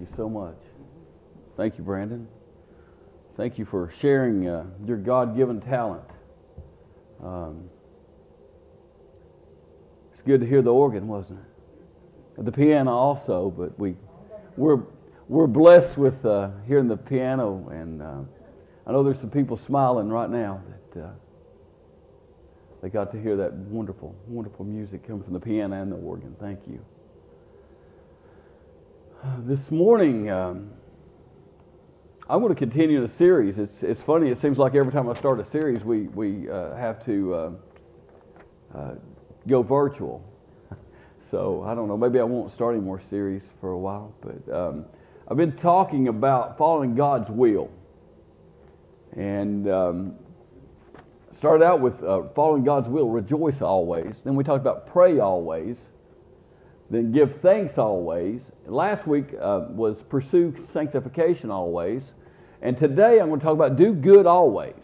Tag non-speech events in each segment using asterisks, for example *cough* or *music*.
you so much. Thank you, Brandon. Thank you for sharing uh, your God given talent. Um, it's good to hear the organ, wasn't it? The piano also, but we, we're, we're blessed with uh, hearing the piano, and uh, I know there's some people smiling right now that uh, they got to hear that wonderful, wonderful music coming from the piano and the organ. Thank you. This morning, um, I want to continue the series. It's, it's funny, it seems like every time I start a series, we, we uh, have to uh, uh, go virtual. *laughs* So I don't know, maybe I won't start any more series for a while, but um, I've been talking about following God's will. And um, started out with uh, following God's will, rejoice always. Then we talked about pray always. Then give thanks always. Last week uh, was pursue sanctification always. And today I'm going to talk about do good always.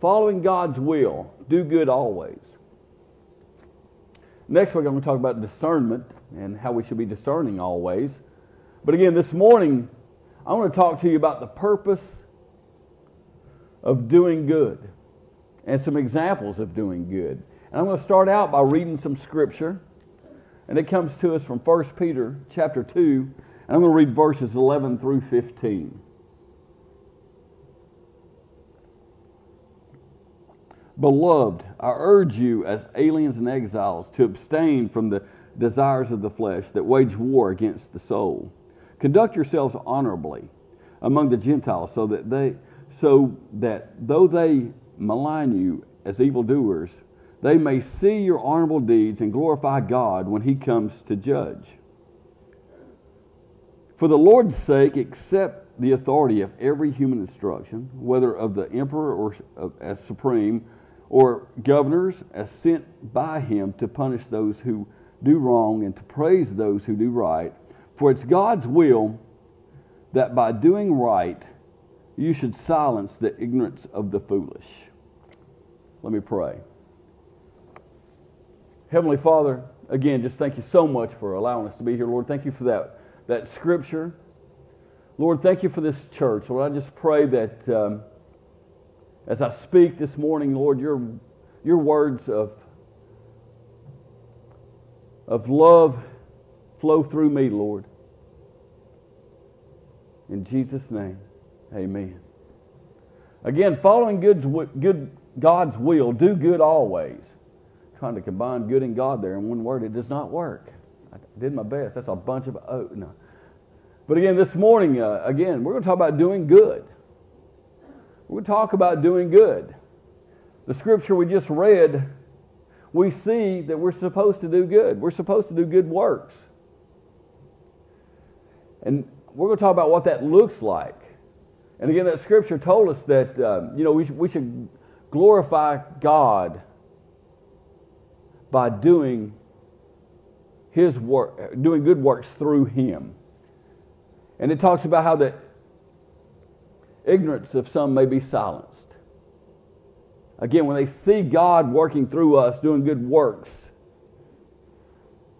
Following God's will, do good always. Next week I'm going to talk about discernment and how we should be discerning always. But again, this morning I want to talk to you about the purpose of doing good and some examples of doing good. And I'm going to start out by reading some scripture. And it comes to us from 1 Peter chapter 2, and I'm going to read verses 11 through 15. Beloved, I urge you as aliens and exiles to abstain from the desires of the flesh that wage war against the soul. Conduct yourselves honorably among the Gentiles so that they so that though they malign you as evildoers, they may see your honorable deeds and glorify God when he comes to judge. For the Lord's sake, accept the authority of every human instruction, whether of the emperor or as supreme, or governors as sent by him to punish those who do wrong and to praise those who do right. For it's God's will that by doing right, you should silence the ignorance of the foolish. Let me pray. Heavenly Father, again, just thank you so much for allowing us to be here, Lord. Thank you for that, that scripture. Lord, thank you for this church. Lord, I just pray that um, as I speak this morning, Lord, your, your words of, of love flow through me, Lord. In Jesus' name. Amen. Again, following good, good God's will, do good always. Trying to combine good and God there in one word, it does not work. I did my best. That's a bunch of oh no. But again, this morning, uh, again, we're going to talk about doing good. We're going to talk about doing good. The scripture we just read, we see that we're supposed to do good. We're supposed to do good works. And we're going to talk about what that looks like. And again, that scripture told us that um, you know we, we should glorify God by doing His work, doing good works through Him. And it talks about how the ignorance of some may be silenced. Again, when they see God working through us, doing good works,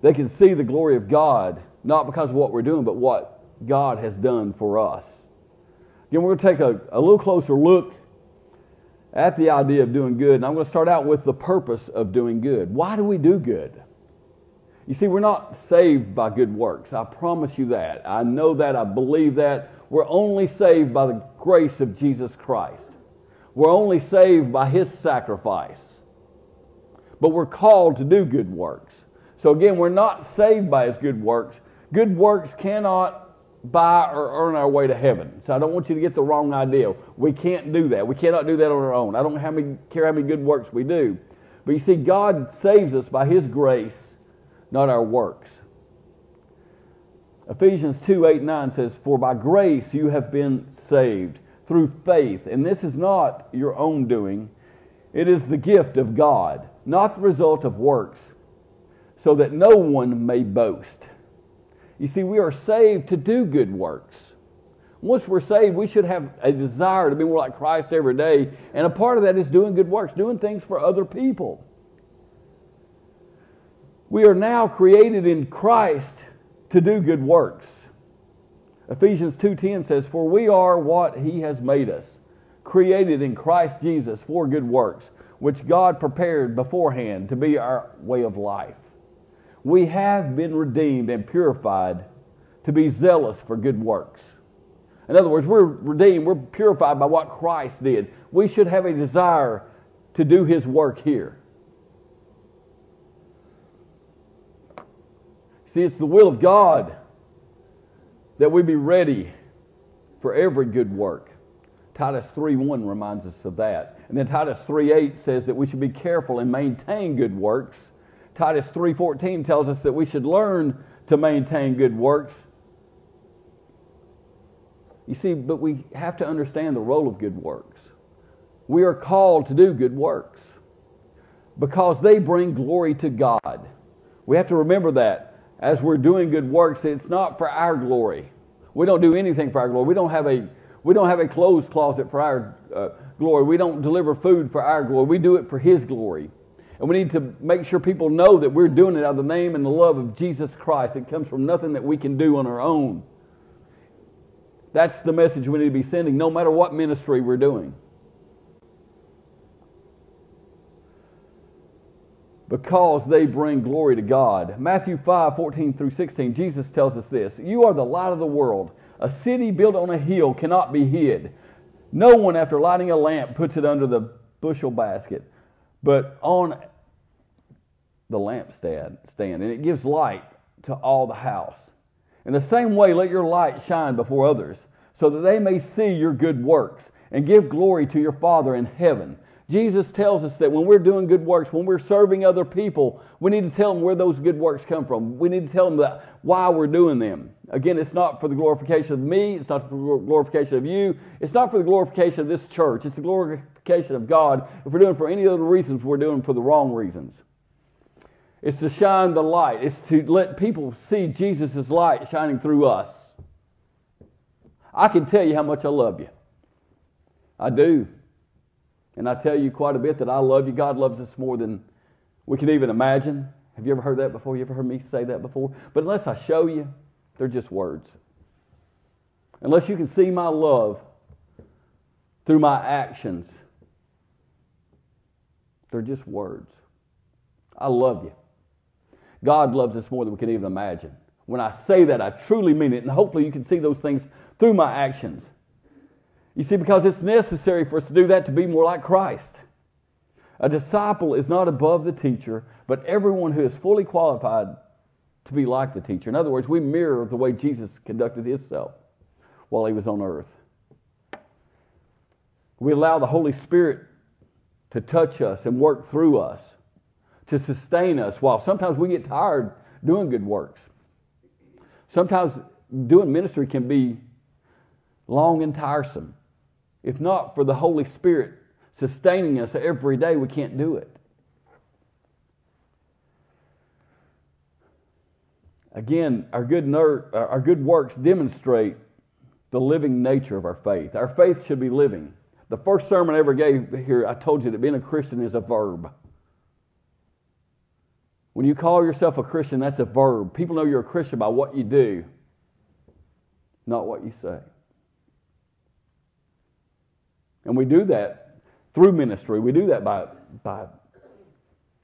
they can see the glory of God, not because of what we're doing, but what God has done for us. Again, we're going to take a, a little closer look at the idea of doing good, and I'm going to start out with the purpose of doing good. Why do we do good? You see, we're not saved by good works. I promise you that. I know that. I believe that. We're only saved by the grace of Jesus Christ. We're only saved by His sacrifice. But we're called to do good works. So again, we're not saved by His good works. Good works cannot buy or earn our way to heaven. So I don't want you to get the wrong idea. We can't do that. We cannot do that on our own. I don't care how many good works we do. But you see, God saves us by His grace, not our works. Ephesians 2 8 9 says, For by grace you have been saved through faith. And this is not your own doing, it is the gift of God, not the result of works, so that no one may boast. You see, we are saved to do good works. Once we're saved, we should have a desire to be more like Christ every day. And a part of that is doing good works, doing things for other people. We are now created in Christ to do good works. Ephesians 2:10 says, "For we are what he has made us, created in Christ Jesus for good works, which God prepared beforehand to be our way of life." We have been redeemed and purified to be zealous for good works. In other words, we're redeemed, we're purified by what Christ did. We should have a desire to do his work here. See, it's the will of God that we be ready for every good work. Titus 3:1 reminds us of that. And then Titus 3:8 says that we should be careful and maintain good works Titus 3:14 tells us that we should learn to maintain good works. You see, but we have to understand the role of good works. We are called to do good works because they bring glory to God. We have to remember that as we're doing good works, it's not for our glory. We don't do anything for our glory. We don't have a we don't have a clothes closet for our uh, glory. We don't deliver food for our glory. We do it for His glory. And we need to make sure people know that we're doing it out of the name and the love of Jesus Christ. It comes from nothing that we can do on our own. That's the message we need to be sending, no matter what ministry we're doing. Because they bring glory to God. Matthew 5 14 through 16, Jesus tells us this You are the light of the world. A city built on a hill cannot be hid. No one, after lighting a lamp, puts it under the bushel basket but on the lampstand stand, and it gives light to all the house. In the same way, let your light shine before others, so that they may see your good works and give glory to your Father in heaven. Jesus tells us that when we're doing good works, when we're serving other people, we need to tell them where those good works come from. We need to tell them that why we're doing them. Again, it's not for the glorification of me, it's not for the glorification of you, it's not for the glorification of this church, it's the of God. If we're doing for any other reasons, we're doing for the wrong reasons. It's to shine the light, it's to let people see Jesus' light shining through us. I can tell you how much I love you. I do. And I tell you quite a bit that I love you. God loves us more than we can even imagine. Have you ever heard that before? You ever heard me say that before? But unless I show you, they're just words. Unless you can see my love through my actions, they're just words. I love you. God loves us more than we can even imagine. When I say that, I truly mean it, and hopefully you can see those things through my actions. You see, because it's necessary for us to do that to be more like Christ. A disciple is not above the teacher, but everyone who is fully qualified to be like the teacher. In other words, we mirror the way Jesus conducted himself while he was on earth. We allow the Holy Spirit to touch us and work through us, to sustain us while sometimes we get tired doing good works. Sometimes doing ministry can be long and tiresome. If not for the Holy Spirit sustaining us every day, we can't do it. Again, our good, ner- our good works demonstrate the living nature of our faith. Our faith should be living. The first sermon I ever gave here, I told you that being a Christian is a verb. When you call yourself a Christian, that's a verb. People know you're a Christian by what you do, not what you say. And we do that through ministry. We do that by, by,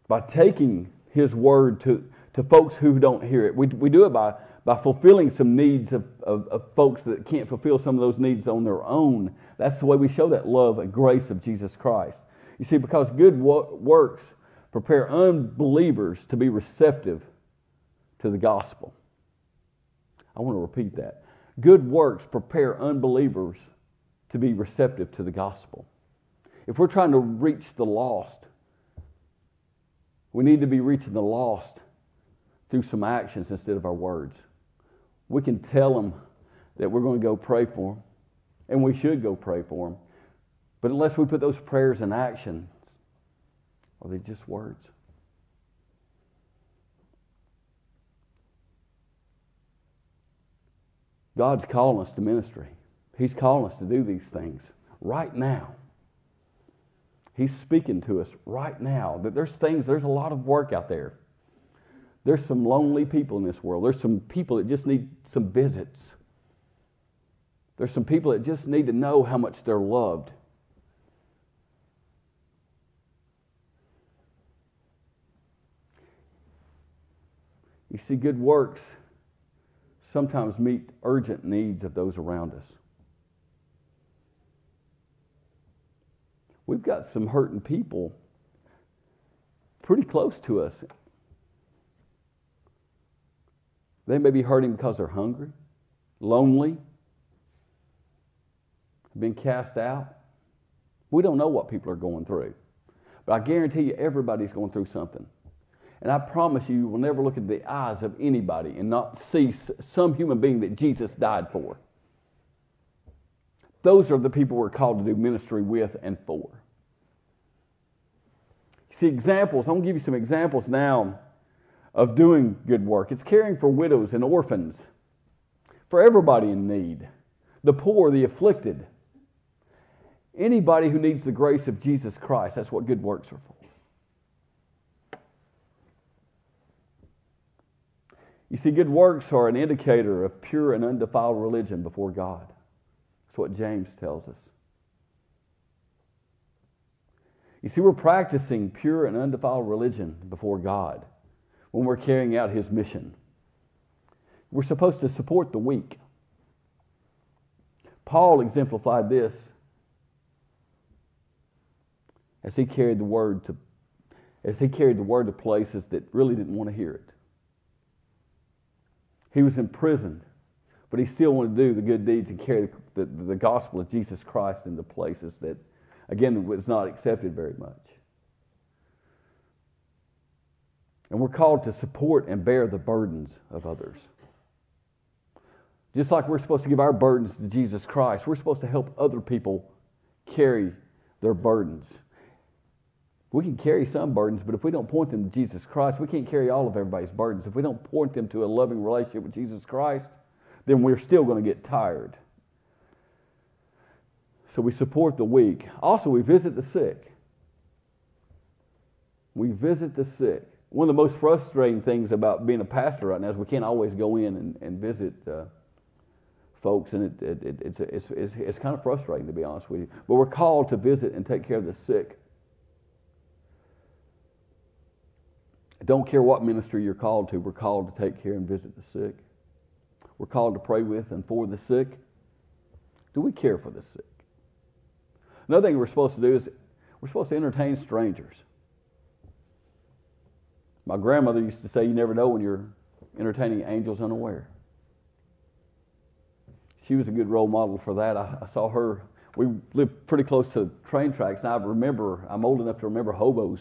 by taking His word to, to folks who don't hear it. We, we do it by, by fulfilling some needs of, of, of folks that can't fulfill some of those needs on their own. That's the way we show that love and grace of Jesus Christ. You see, because good works prepare unbelievers to be receptive to the gospel. I want to repeat that. Good works prepare unbelievers to be receptive to the gospel. If we're trying to reach the lost, we need to be reaching the lost through some actions instead of our words. We can tell them that we're going to go pray for them, and we should go pray for them. But unless we put those prayers in action, are they just words? God's calling us to ministry. He's calling us to do these things right now. He's speaking to us right now. That there's things, there's a lot of work out there. There's some lonely people in this world. There's some people that just need some visits. There's some people that just need to know how much they're loved. You see, good works sometimes meet urgent needs of those around us. We've got some hurting people pretty close to us. They may be hurting because they're hungry, lonely, been cast out. We don't know what people are going through. But I guarantee you, everybody's going through something. And I promise you, you will never look at the eyes of anybody and not see some human being that Jesus died for. Those are the people we're called to do ministry with and for. See, examples, I'm going to give you some examples now of doing good work. It's caring for widows and orphans, for everybody in need, the poor, the afflicted. Anybody who needs the grace of Jesus Christ, that's what good works are for. You see, good works are an indicator of pure and undefiled religion before God. That's what James tells us. You see, we're practicing pure and undefiled religion before God when we're carrying out His mission. We're supposed to support the weak. Paul exemplified this as he carried the word to as he carried the word to places that really didn't want to hear it. He was imprisoned, but he still wanted to do the good deeds and carry the, the, the gospel of Jesus Christ into places that, again, was not accepted very much. And we're called to support and bear the burdens of others. Just like we're supposed to give our burdens to Jesus Christ, we're supposed to help other people carry their burdens. We can carry some burdens, but if we don't point them to Jesus Christ, we can't carry all of everybody's burdens. If we don't point them to a loving relationship with Jesus Christ, then we're still going to get tired. So we support the weak. Also, we visit the sick. We visit the sick. One of the most frustrating things about being a pastor right now is we can't always go in and, and visit uh, folks, and it, it, it, it's, it's, it's, it's kind of frustrating, to be honest with you. But we're called to visit and take care of the sick. Don't care what ministry you're called to, we're called to take care and visit the sick. We're called to pray with and for the sick. Do we care for the sick? Another thing we're supposed to do is we're supposed to entertain strangers. My grandmother used to say, You never know when you're entertaining angels unaware. She was a good role model for that. I, I saw her. We lived pretty close to train tracks, and I remember, I'm old enough to remember hobos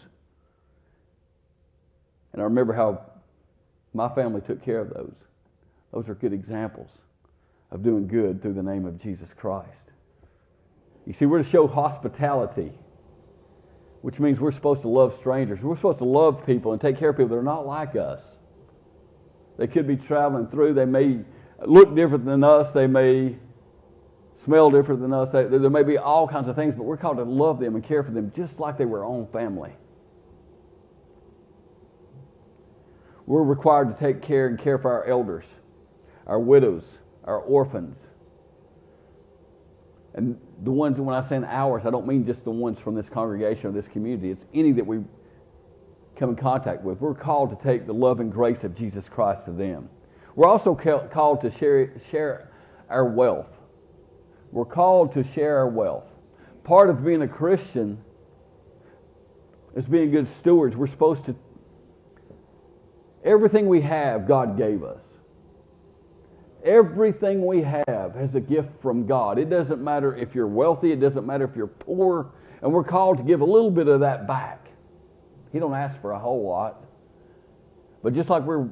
and I remember how my family took care of those. Those are good examples of doing good through the name of Jesus Christ. You see, we're to show hospitality, which means we're supposed to love strangers. We're supposed to love people and take care of people that are not like us. They could be traveling through, they may look different than us, they may smell different than us. There may be all kinds of things, but we're called to love them and care for them just like they were our own family. We're required to take care and care for our elders, our widows, our orphans. And the ones, when I say ours, I don't mean just the ones from this congregation or this community. It's any that we come in contact with. We're called to take the love and grace of Jesus Christ to them. We're also called to share, share our wealth. We're called to share our wealth. Part of being a Christian is being good stewards. We're supposed to, everything we have, God gave us. Everything we have has a gift from God. It doesn't matter if you're wealthy, it doesn't matter if you're poor, and we're called to give a little bit of that back. He don't ask for a whole lot. But just like we're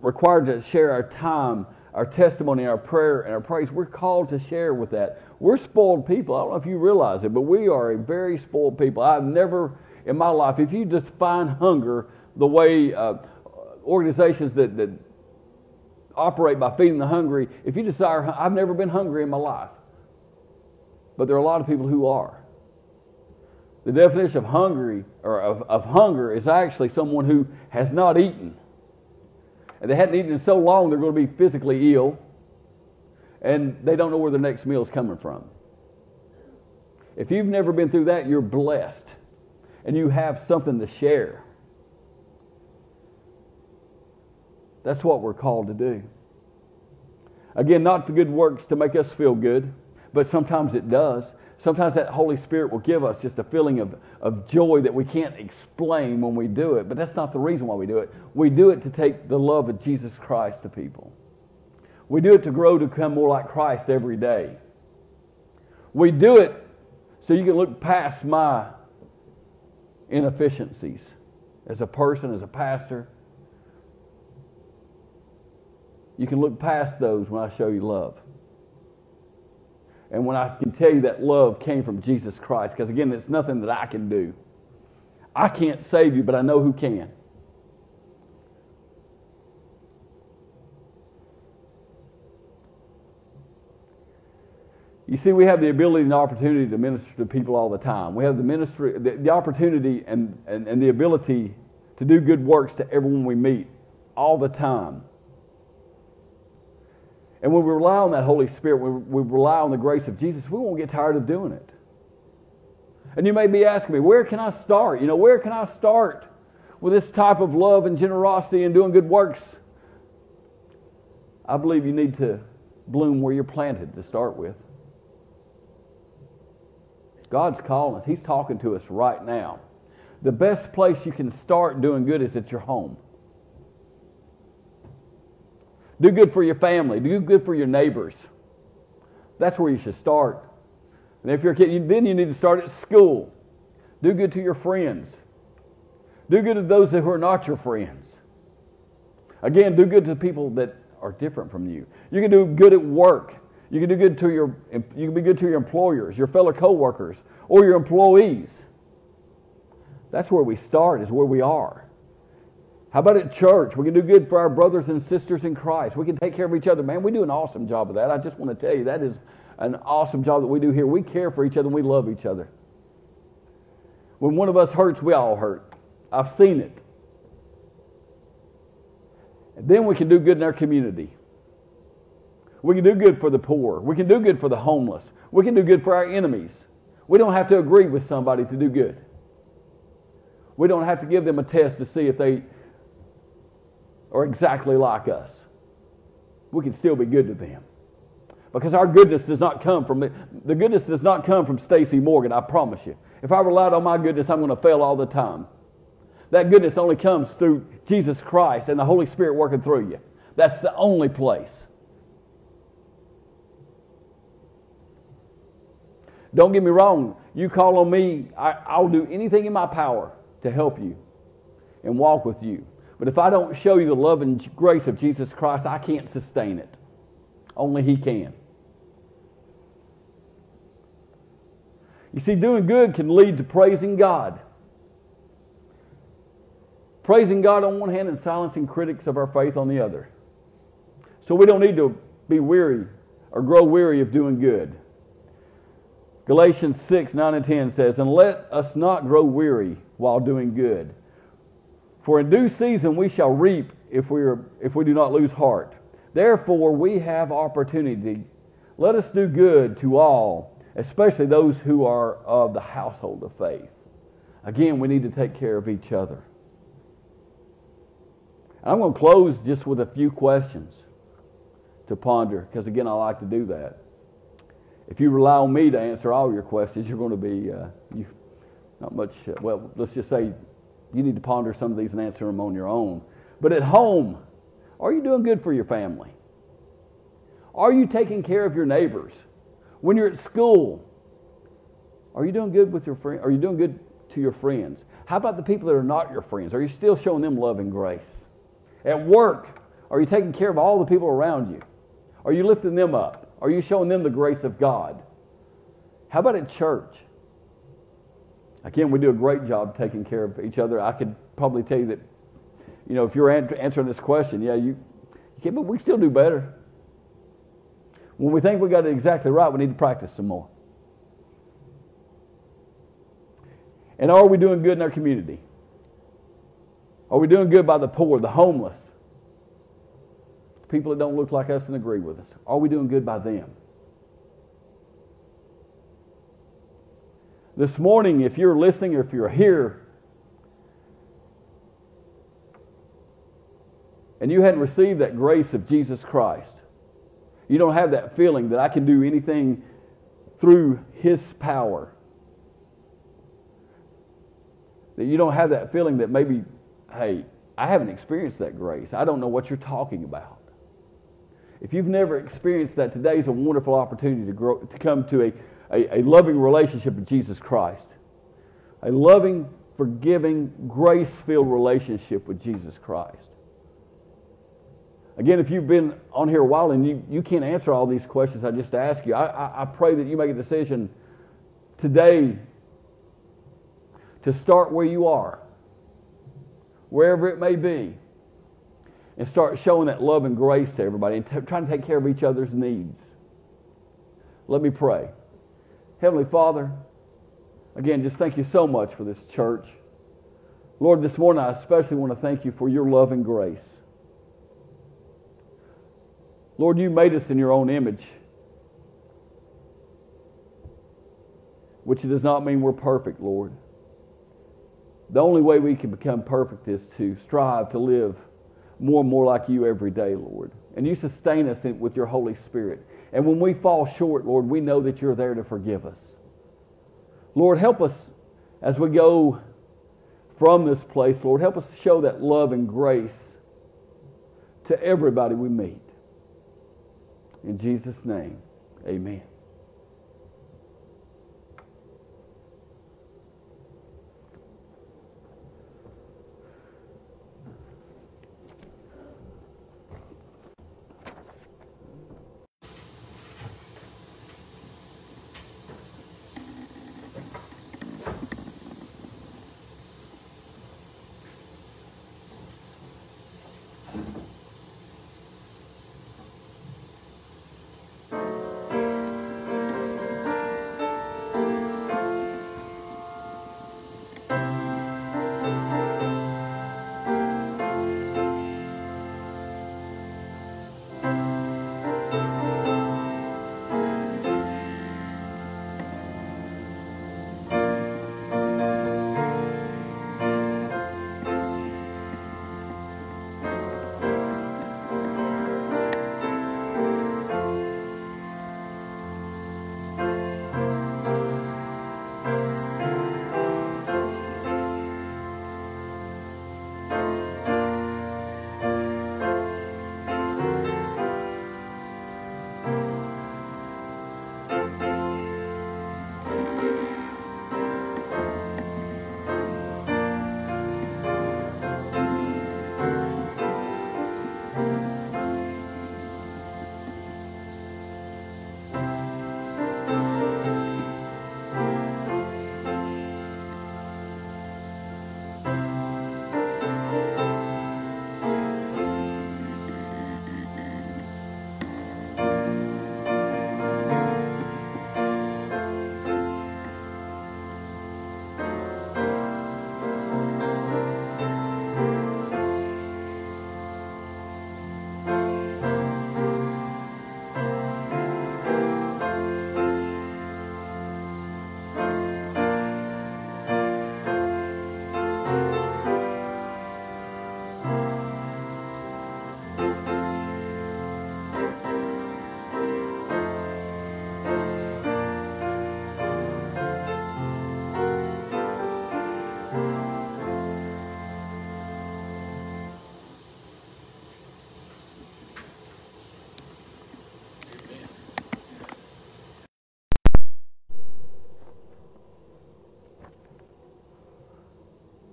required to share our time our testimony, our prayer, and our praise, we're called to share with that. We're spoiled people. I don't know if you realize it, but we are a very spoiled people. I've never in my life, if you define hunger the way uh, organizations that, that operate by feeding the hungry, if you desire, I've never been hungry in my life. But there are a lot of people who are. The definition of hungry or of, of hunger is actually someone who has not eaten and they hadn't eaten in so long they're going to be physically ill, and they don't know where the next meal is coming from. If you've never been through that, you're blessed, and you have something to share. That's what we're called to do. Again, not the good works to make us feel good, but sometimes it does. Sometimes that Holy Spirit will give us just a feeling of, of joy that we can't explain when we do it, but that's not the reason why we do it. We do it to take the love of Jesus Christ to people. We do it to grow to become more like Christ every day. We do it so you can look past my inefficiencies as a person, as a pastor. You can look past those when I show you love and when I can tell you that love came from Jesus Christ, because again, it's nothing that I can do. I can't save you, but I know who can. You see, we have the ability and the opportunity to minister to people all the time. We have the ministry, the, the opportunity and, and, and the ability to do good works to everyone we meet all the time. And when we rely on that Holy Spirit, when we rely on the grace of Jesus, we won't get tired of doing it. And you may be asking me, where can I start? You know, where can I start with this type of love and generosity and doing good works? I believe you need to bloom where you're planted to start with. God's calling us. He's talking to us right now. The best place you can start doing good is at your home. Do good for your family. Do good for your neighbors. That's where you should start. And if you're a kid, then you need to start at school. Do good to your friends. Do good to those who are not your friends. Again, do good to people that are different from you. You can do good at work. You can do good to your you can be good to your employers, your fellow coworkers, or your employees. That's where we start, is where we are. How about at church? We can do good for our brothers and sisters in Christ. We can take care of each other. Man, we do an awesome job of that. I just want to tell you that is an awesome job that we do here. We care for each other and we love each other. When one of us hurts, we all hurt. I've seen it. And then we can do good in our community. We can do good for the poor. We can do good for the homeless. We can do good for our enemies. We don't have to agree with somebody to do good. We don't have to give them a test to see if they are exactly like us, we can still be good to them. Because our goodness does not come from the, the goodness does not come from Stacy Morgan, I promise you. If I relied on my goodness, I'm going to fail all the time. That goodness only comes through Jesus Christ and the Holy Spirit working through you. That's the only place. Don't get me wrong. You call on me, I, will do anything in my power to help you and walk with you. But if I don't show you the love and grace of Jesus Christ, I can't sustain it. Only He can. You see, doing good can lead to praising God. Praising God on one hand and silencing critics of our faith on the other. So we don't need to be weary or grow weary of doing good. Galatians 6, 9 and 10 says, And let us not grow weary while doing good. For in due season we shall reap if we, are, if we do not lose heart. Therefore we have opportunity. Let us do good to all, especially those who are of the household of faith. Again, we need to take care of each other. I'm going to close just with a few questions to ponder, because again, I like to do that. If you rely on me to answer all your questions, you're going to be uh, you, not much. Uh, well, let's just say you need to ponder some of these and answer them on your own. But at home, are you doing good for your family? Are you taking care of your neighbors? When you're at school, are you doing good with your friends? Are you doing good to your friends? How about the people that are not your friends? Are you still showing them love and grace? At work, are you taking care of all the people around you? Are you lifting them up? Are you showing them the grace of God? How about at church? Again, we do a great job taking care of each other. I could probably tell you that, you know, if you're answering this question, yeah, you, you can, but we still do better. When we think we got it exactly right, we need to practice some more. And are we doing good in our community? Are we doing good by the poor, the homeless, people that don't look like us and agree with us? Are we doing good by them? This morning, if you're listening or if you're here and you hadn't received that grace of Jesus Christ, you don't have that feeling that I can do anything through His power. That you don't have that feeling that maybe, hey, I haven't experienced that grace. I don't know what you're talking about. If you've never experienced that, today is a wonderful opportunity to, grow, to come to a, a, a loving relationship with Jesus Christ. A loving, forgiving, grace filled relationship with Jesus Christ. Again, if you've been on here a while and you, you can't answer all these questions I just asked you, I, I, I pray that you make a decision today to start where you are, wherever it may be and start showing that love and grace to everybody and t- trying to take care of each other's needs. Let me pray. Heavenly Father, again, just thank you so much for this church. Lord, this morning I especially want to thank you for your love and grace. Lord, you made us in your own image, which does not mean we're perfect, Lord. The only way we can become perfect is to strive to live more and more like you every day, Lord. And you sustain us with your Holy Spirit. And when we fall short, Lord, we know that you're there to forgive us. Lord, help us as we go from this place, Lord. Help us show that love and grace to everybody we meet. In Jesus' name, amen.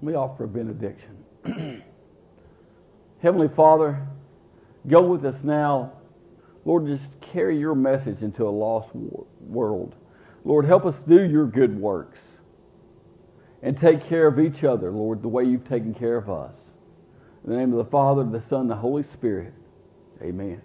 Let me offer a benediction. *clears throat* Heavenly Father, go with us now. Lord, just carry your message into a lost world. Lord, help us do your good works and take care of each other, Lord, the way you've taken care of us. In the name of the Father, the Son, the Holy Spirit, amen.